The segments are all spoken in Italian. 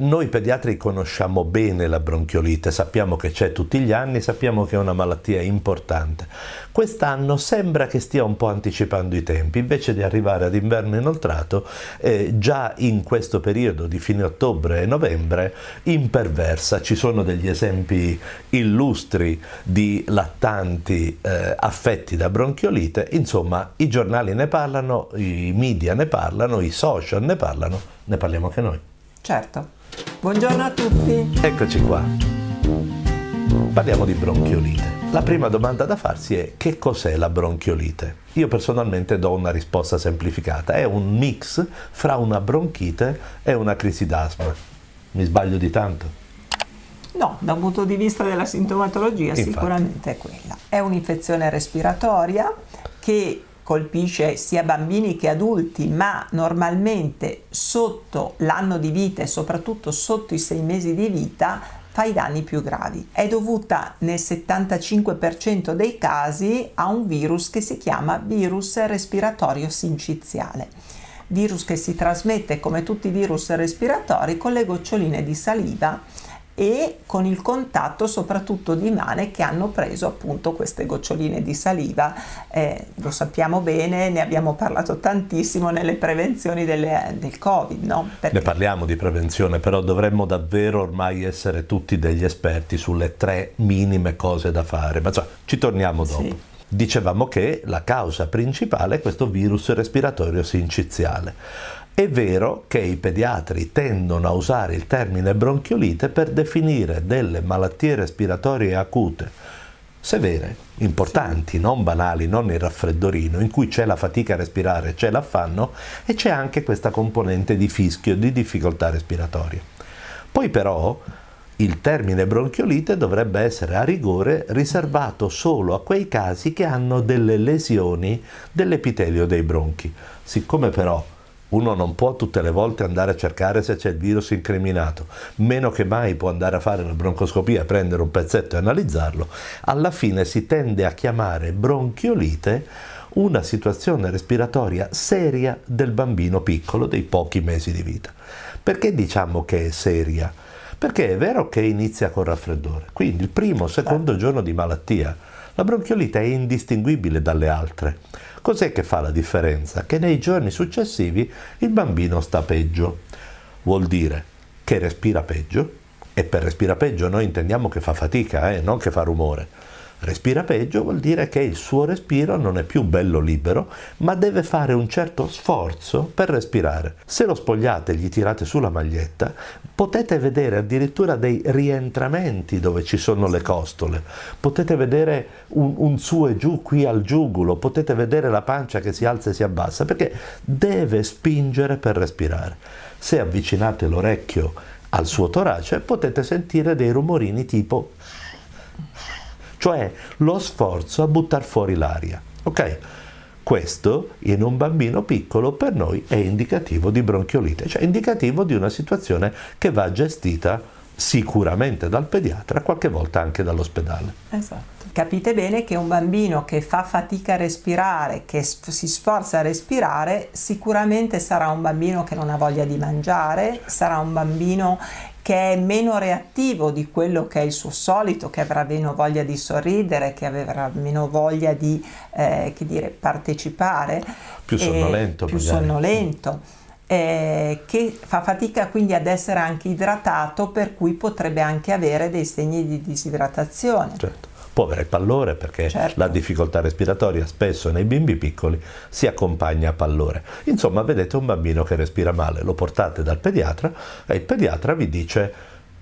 Noi pediatri conosciamo bene la bronchiolite, sappiamo che c'è tutti gli anni, sappiamo che è una malattia importante. Quest'anno sembra che stia un po' anticipando i tempi, invece di arrivare ad inverno inoltrato, eh, già in questo periodo di fine ottobre e novembre imperversa. Ci sono degli esempi illustri di lattanti eh, affetti da bronchiolite, insomma i giornali ne parlano, i media ne parlano, i social ne parlano, ne parliamo anche noi. Certo. Buongiorno a tutti. Eccoci qua. Parliamo di bronchiolite. La prima domanda da farsi è che cos'è la bronchiolite? Io personalmente do una risposta semplificata. È un mix fra una bronchite e una crisi d'asma. Mi sbaglio di tanto? No, da un punto di vista della sintomatologia Infatti. sicuramente è quella. È un'infezione respiratoria che colpisce sia bambini che adulti, ma normalmente sotto l'anno di vita e soprattutto sotto i sei mesi di vita fa i danni più gravi. È dovuta nel 75% dei casi a un virus che si chiama virus respiratorio sinciziale virus che si trasmette come tutti i virus respiratori con le goccioline di saliva e con il contatto soprattutto di mani che hanno preso appunto queste goccioline di saliva. Eh, lo sappiamo bene, ne abbiamo parlato tantissimo nelle prevenzioni delle, del Covid. No? Perché... Ne parliamo di prevenzione, però dovremmo davvero ormai essere tutti degli esperti sulle tre minime cose da fare. Ma insomma, ci torniamo dopo. Sì. Dicevamo che la causa principale è questo virus respiratorio sinciziale. È vero che i pediatri tendono a usare il termine bronchiolite per definire delle malattie respiratorie acute severe, importanti, non banali, non il raffreddorino, in cui c'è la fatica a respirare, c'è l'affanno e c'è anche questa componente di fischio, di difficoltà respiratoria. Poi però il termine bronchiolite dovrebbe essere a rigore riservato solo a quei casi che hanno delle lesioni dell'epitelio dei bronchi. Siccome però uno non può tutte le volte andare a cercare se c'è il virus incriminato, meno che mai può andare a fare una broncoscopia, prendere un pezzetto e analizzarlo, alla fine si tende a chiamare bronchiolite una situazione respiratoria seria del bambino piccolo dei pochi mesi di vita. Perché diciamo che è seria? Perché è vero che inizia con raffreddore, quindi il primo o secondo giorno di malattia, la bronchiolite è indistinguibile dalle altre. Cos'è che fa la differenza? Che nei giorni successivi il bambino sta peggio. Vuol dire che respira peggio e per respira peggio noi intendiamo che fa fatica, eh, non che fa rumore. Respira peggio vuol dire che il suo respiro non è più bello libero, ma deve fare un certo sforzo per respirare. Se lo spogliate e gli tirate sulla maglietta, potete vedere addirittura dei rientramenti dove ci sono le costole, potete vedere un, un su e giù qui al giugulo, potete vedere la pancia che si alza e si abbassa, perché deve spingere per respirare. Se avvicinate l'orecchio al suo torace potete sentire dei rumorini tipo cioè lo sforzo a buttare fuori l'aria. Ok? Questo in un bambino piccolo per noi è indicativo di bronchiolite, cioè indicativo di una situazione che va gestita sicuramente dal pediatra, qualche volta anche dall'ospedale. Esatto. Capite bene che un bambino che fa fatica a respirare, che si sforza a respirare, sicuramente sarà un bambino che non ha voglia di mangiare, sarà un bambino che è meno reattivo di quello che è il suo solito, che avrà meno voglia di sorridere, che avrà meno voglia di eh, dire, partecipare. Più sonnolento. Più magari. sonnolento. Eh, che fa fatica quindi ad essere anche idratato, per cui potrebbe anche avere dei segni di disidratazione. Certo può avere pallore perché certo. la difficoltà respiratoria spesso nei bimbi piccoli si accompagna a pallore. Insomma, vedete un bambino che respira male, lo portate dal pediatra e il pediatra vi dice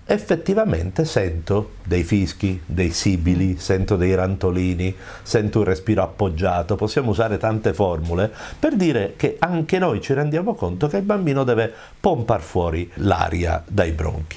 effettivamente sento dei fischi, dei sibili, sento dei rantolini, sento un respiro appoggiato, possiamo usare tante formule per dire che anche noi ci rendiamo conto che il bambino deve pompar fuori l'aria dai bronchi.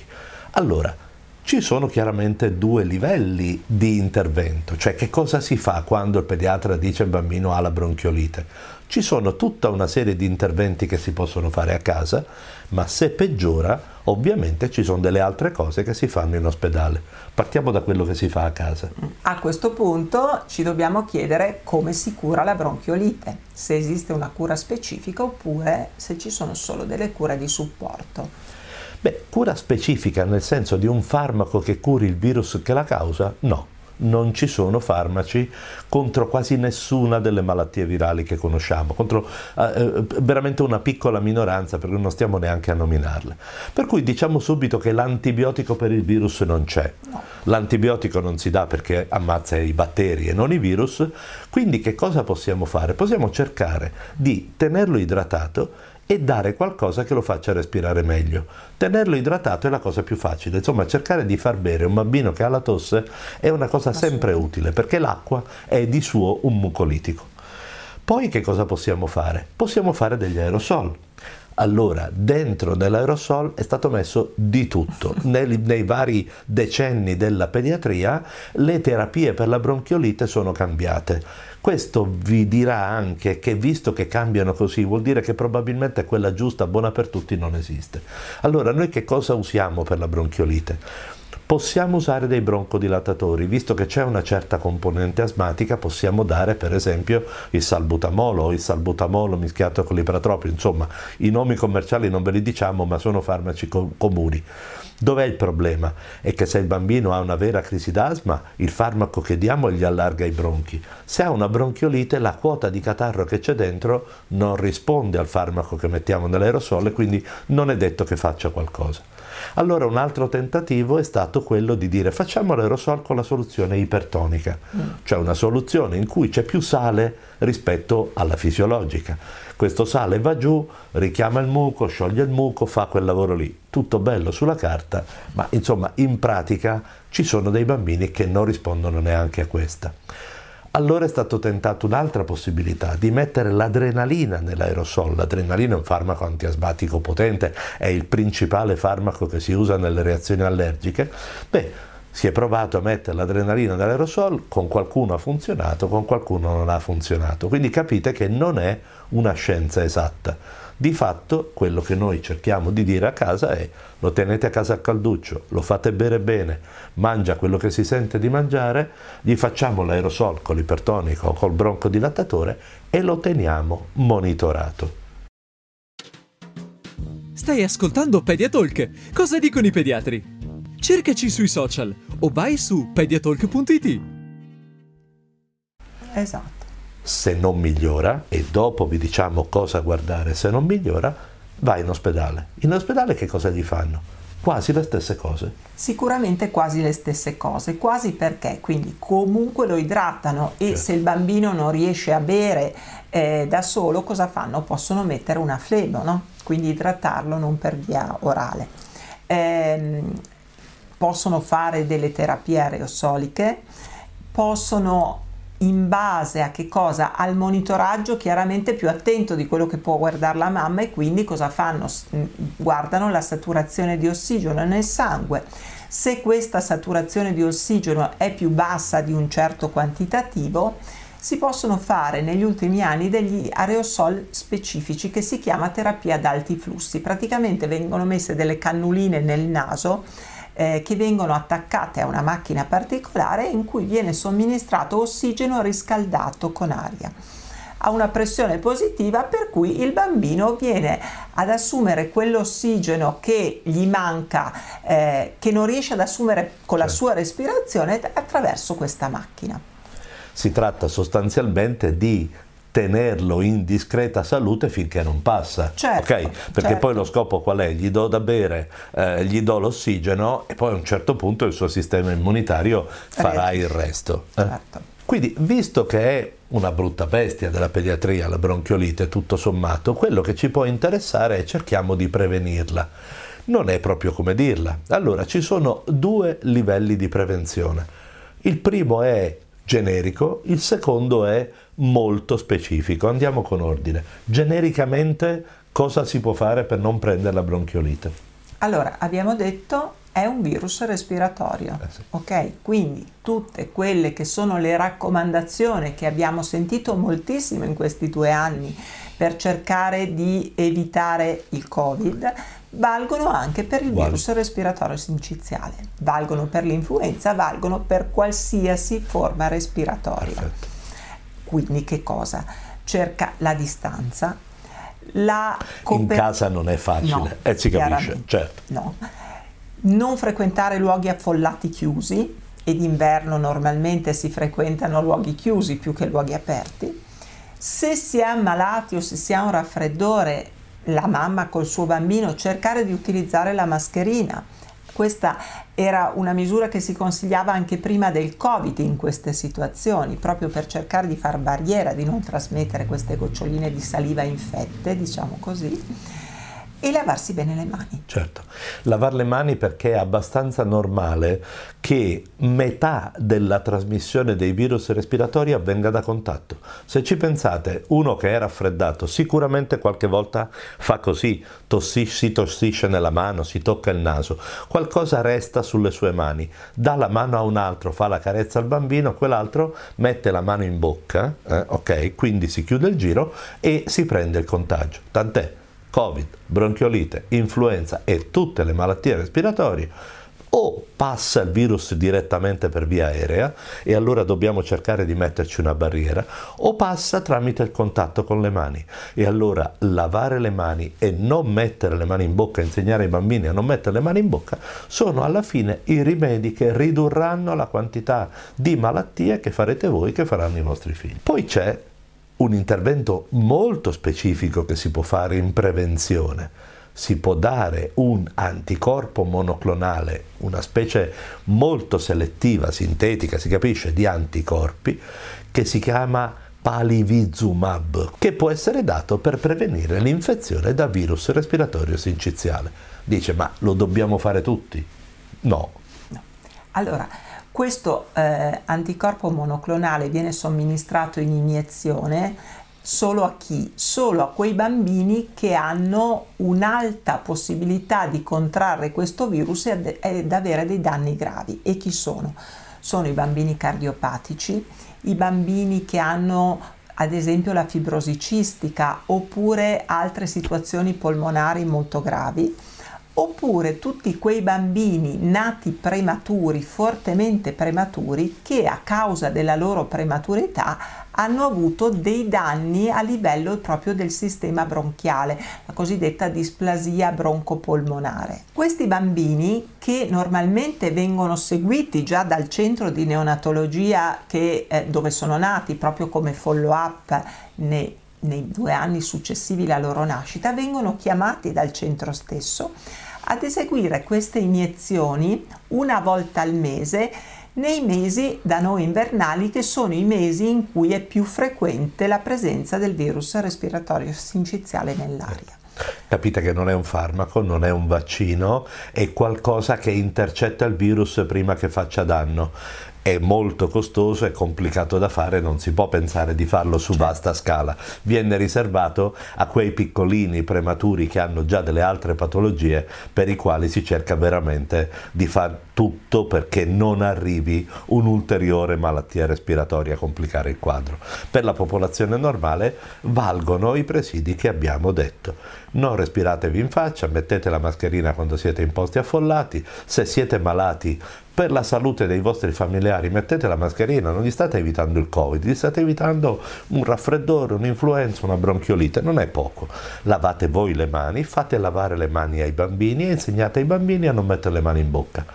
Allora, ci sono chiaramente due livelli di intervento, cioè che cosa si fa quando il pediatra dice il bambino ha la bronchiolite. Ci sono tutta una serie di interventi che si possono fare a casa, ma se peggiora, ovviamente ci sono delle altre cose che si fanno in ospedale. Partiamo da quello che si fa a casa. A questo punto ci dobbiamo chiedere come si cura la bronchiolite, se esiste una cura specifica oppure se ci sono solo delle cure di supporto. Beh, cura specifica nel senso di un farmaco che curi il virus che la causa? No non ci sono farmaci contro quasi nessuna delle malattie virali che conosciamo, contro eh, eh, veramente una piccola minoranza, perché non stiamo neanche a nominarle. Per cui diciamo subito che l'antibiotico per il virus non c'è. L'antibiotico non si dà perché ammazza i batteri e non i virus, quindi che cosa possiamo fare? Possiamo cercare di tenerlo idratato e dare qualcosa che lo faccia respirare meglio. Tenerlo idratato è la cosa più facile, insomma cercare di far bere un bambino che ha la tosse è una cosa sempre utile perché l'acqua è di suo un mucolitico. Poi che cosa possiamo fare? Possiamo fare degli aerosol. Allora, dentro nell'aerosol è stato messo di tutto. nei, nei, vari decenni della pediatria le terapie per la bronchiolite sono cambiate questo vi dirà anche che visto che cambiano così vuol dire che probabilmente quella giusta, buona per tutti, non esiste. Allora noi che cosa usiamo per la bronchiolite? Possiamo usare dei broncodilatatori, visto che c'è una certa componente asmatica, possiamo dare per esempio il salbutamolo o il salbutamolo mischiato con l'ipratropio, insomma i nomi commerciali non ve li diciamo ma sono farmaci co- comuni. Dov'è il problema? È che se il bambino ha una vera crisi d'asma, il farmaco che diamo gli allarga i bronchi. Se ha una bronchiolite, la quota di catarro che c'è dentro non risponde al farmaco che mettiamo nell'aerosole, quindi non è detto che faccia qualcosa. Allora un altro tentativo è stato quello di dire facciamo l'aerosol con la soluzione ipertonica, mm. cioè una soluzione in cui c'è più sale rispetto alla fisiologica. Questo sale va giù, richiama il muco, scioglie il muco, fa quel lavoro lì. Tutto bello sulla carta, ma insomma in pratica ci sono dei bambini che non rispondono neanche a questa. Allora è stato tentato un'altra possibilità di mettere l'adrenalina nell'aerosol. L'adrenalina è un farmaco antiasmatico potente, è il principale farmaco che si usa nelle reazioni allergiche. Beh, si è provato a mettere l'adrenalina nell'aerosol, con qualcuno ha funzionato, con qualcuno non ha funzionato. Quindi capite che non è una scienza esatta. Di fatto quello che noi cerchiamo di dire a casa è lo tenete a casa a calduccio, lo fate bere bene, mangia quello che si sente di mangiare, gli facciamo l'aerosol con l'ipertonico o col broncodilattatore e lo teniamo monitorato. Stai ascoltando Pediatalk. Cosa dicono i pediatri? Cercaci sui social o vai su pediatalk.it. Esatto. Se non migliora, e dopo vi diciamo cosa guardare se non migliora, vai in ospedale. In ospedale che cosa gli fanno? Quasi le stesse cose. Sicuramente quasi le stesse cose, quasi perché quindi comunque lo idratano e certo. se il bambino non riesce a bere eh, da solo cosa fanno? Possono mettere una flebo, no? quindi idratarlo non per via orale. Eh, possono fare delle terapie aerosoliche, possono in base a che cosa? Al monitoraggio chiaramente più attento di quello che può guardare la mamma e quindi cosa fanno? Mm, guardano la saturazione di ossigeno nel sangue. Se questa saturazione di ossigeno è più bassa di un certo quantitativo, si possono fare negli ultimi anni degli aerosol specifici che si chiama terapia ad alti flussi. Praticamente vengono messe delle cannuline nel naso eh, che vengono attaccate a una macchina particolare in cui viene somministrato ossigeno riscaldato con aria a una pressione positiva per cui il bambino viene ad assumere quell'ossigeno che gli manca, eh, che non riesce ad assumere con la sua respirazione attraverso questa macchina. Si tratta sostanzialmente di tenerlo in discreta salute finché non passa. Certo, okay? Perché certo. poi lo scopo qual è? Gli do da bere, eh, gli do l'ossigeno e poi a un certo punto il suo sistema immunitario farà il resto. Eh? Certo. Quindi, visto che è una brutta bestia della pediatria, la bronchiolite, tutto sommato, quello che ci può interessare è cerchiamo di prevenirla. Non è proprio come dirla. Allora, ci sono due livelli di prevenzione. Il primo è generico, il secondo è molto specifico. Andiamo con ordine. Genericamente cosa si può fare per non prendere la bronchiolite? Allora, abbiamo detto è un virus respiratorio, eh sì. ok? Quindi tutte quelle che sono le raccomandazioni che abbiamo sentito moltissimo in questi due anni per cercare di evitare il Covid, valgono anche per il virus Val- respiratorio sinciziale, valgono per l'influenza, valgono per qualsiasi forma respiratoria. Perfetto. Quindi che cosa? Cerca la distanza, La cooper- In casa non è facile, no, e eh, si capisce, certo. No. Non frequentare luoghi affollati chiusi, e d'inverno normalmente si frequentano luoghi chiusi più che luoghi aperti. Se si è ammalati o se si ha un raffreddore, la mamma col suo bambino cercare di utilizzare la mascherina. Questa era una misura che si consigliava anche prima del Covid in queste situazioni, proprio per cercare di far barriera, di non trasmettere queste goccioline di saliva infette, diciamo così e lavarsi bene le mani. Certo, lavare le mani perché è abbastanza normale che metà della trasmissione dei virus respiratori avvenga da contatto. Se ci pensate, uno che è raffreddato sicuramente qualche volta fa così, tossisce, si tossisce nella mano, si tocca il naso, qualcosa resta sulle sue mani, dà la mano a un altro, fa la carezza al bambino, quell'altro mette la mano in bocca, eh, ok, quindi si chiude il giro e si prende il contagio. Tant'è Covid, bronchiolite, influenza e tutte le malattie respiratorie, o passa il virus direttamente per via aerea e allora dobbiamo cercare di metterci una barriera, o passa tramite il contatto con le mani. E allora lavare le mani e non mettere le mani in bocca, insegnare ai bambini a non mettere le mani in bocca, sono alla fine i rimedi che ridurranno la quantità di malattie che farete voi, che faranno i vostri figli. Poi c'è un intervento molto specifico che si può fare in prevenzione. Si può dare un anticorpo monoclonale, una specie molto selettiva, sintetica, si capisce, di anticorpi, che si chiama palivizumab, che può essere dato per prevenire l'infezione da virus respiratorio sinciziale. Dice, ma lo dobbiamo fare tutti? No. no. Allora, questo eh, anticorpo monoclonale viene somministrato in iniezione solo a chi? Solo a quei bambini che hanno un'alta possibilità di contrarre questo virus ed avere dei danni gravi. E chi sono? Sono i bambini cardiopatici, i bambini che hanno ad esempio la fibrosi cistica oppure altre situazioni polmonari molto gravi oppure tutti quei bambini nati prematuri, fortemente prematuri, che a causa della loro prematurità hanno avuto dei danni a livello proprio del sistema bronchiale, la cosiddetta displasia broncopolmonare. Questi bambini che normalmente vengono seguiti già dal centro di neonatologia che, eh, dove sono nati proprio come follow up nei, nei due anni successivi alla loro nascita, vengono chiamati dal centro stesso ad eseguire queste iniezioni una volta al mese nei mesi da noi invernali che sono i mesi in cui è più frequente la presenza del virus respiratorio sinciziale nell'aria. Capite che non è un farmaco, non è un vaccino, è qualcosa che intercetta il virus prima che faccia danno è molto costoso, è complicato da fare, non si può pensare di farlo su certo. vasta scala. Viene riservato a quei piccolini prematuri che hanno già delle altre patologie per i quali si cerca veramente di fare tutto perché non arrivi un'ulteriore malattia respiratoria a complicare il quadro. Per la popolazione normale valgono i presidi che abbiamo detto. Non respiratevi in faccia, mettete la mascherina quando siete in posti affollati, se siete malati per la salute dei vostri familiari mettete la mascherina, non gli state evitando il Covid, gli state evitando un raffreddore, un'influenza, una bronchiolite, non è poco. Lavate voi le mani, fate lavare le mani ai bambini e insegnate ai bambini a non mettere le mani in bocca.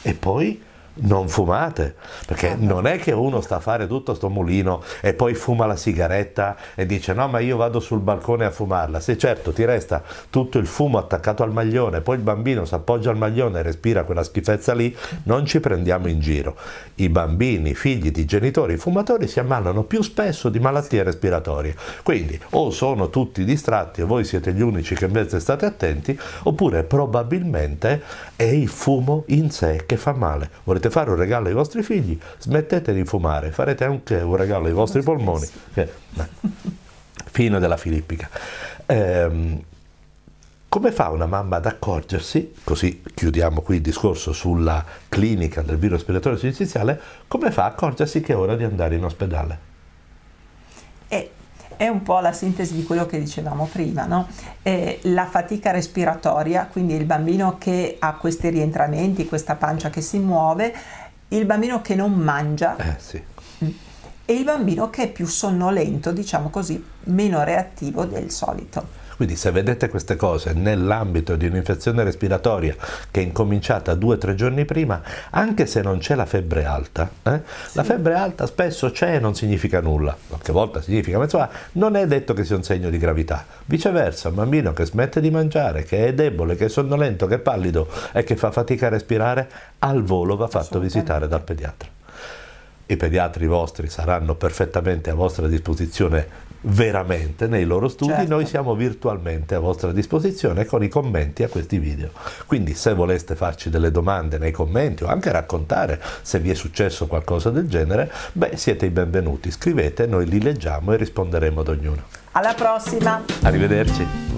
E poi non fumate, perché non è che uno sta a fare tutto sto mulino e poi fuma la sigaretta e dice no ma io vado sul balcone a fumarla, se certo ti resta tutto il fumo attaccato al maglione, poi il bambino si appoggia al maglione e respira quella schifezza lì, non ci prendiamo in giro. I bambini, figli di genitori fumatori si ammalano più spesso di malattie respiratorie, quindi o sono tutti distratti e voi siete gli unici che invece state attenti, oppure probabilmente è il fumo in sé che fa male. Volete volete fare un regalo ai vostri figli, smettete di fumare, farete anche un regalo ai vostri polmoni. Che, fine della filippica. Eh, come fa una mamma ad accorgersi, così chiudiamo qui il discorso sulla clinica del virus respiratorio sinusiziale, come fa ad accorgersi che è ora di andare in ospedale? Eh, è un po' la sintesi di quello che dicevamo prima, no? eh, la fatica respiratoria, quindi il bambino che ha questi rientramenti, questa pancia che si muove, il bambino che non mangia eh, sì. E il bambino che è più sonnolento, diciamo così, meno reattivo del solito. Quindi se vedete queste cose nell'ambito di un'infezione respiratoria che è incominciata due o tre giorni prima, anche se non c'è la febbre alta, eh? sì. la febbre alta spesso c'è e non significa nulla, qualche volta significa, ma insomma non è detto che sia un segno di gravità. Viceversa, un bambino che smette di mangiare, che è debole, che è sonnolento, che è pallido e che fa fatica a respirare, al volo va fatto visitare dal pediatra. I pediatri vostri saranno perfettamente a vostra disposizione veramente nei loro studi, certo. noi siamo virtualmente a vostra disposizione con i commenti a questi video. Quindi se voleste farci delle domande nei commenti o anche raccontare se vi è successo qualcosa del genere, beh siete i benvenuti, scrivete, noi li leggiamo e risponderemo ad ognuno. Alla prossima! Arrivederci!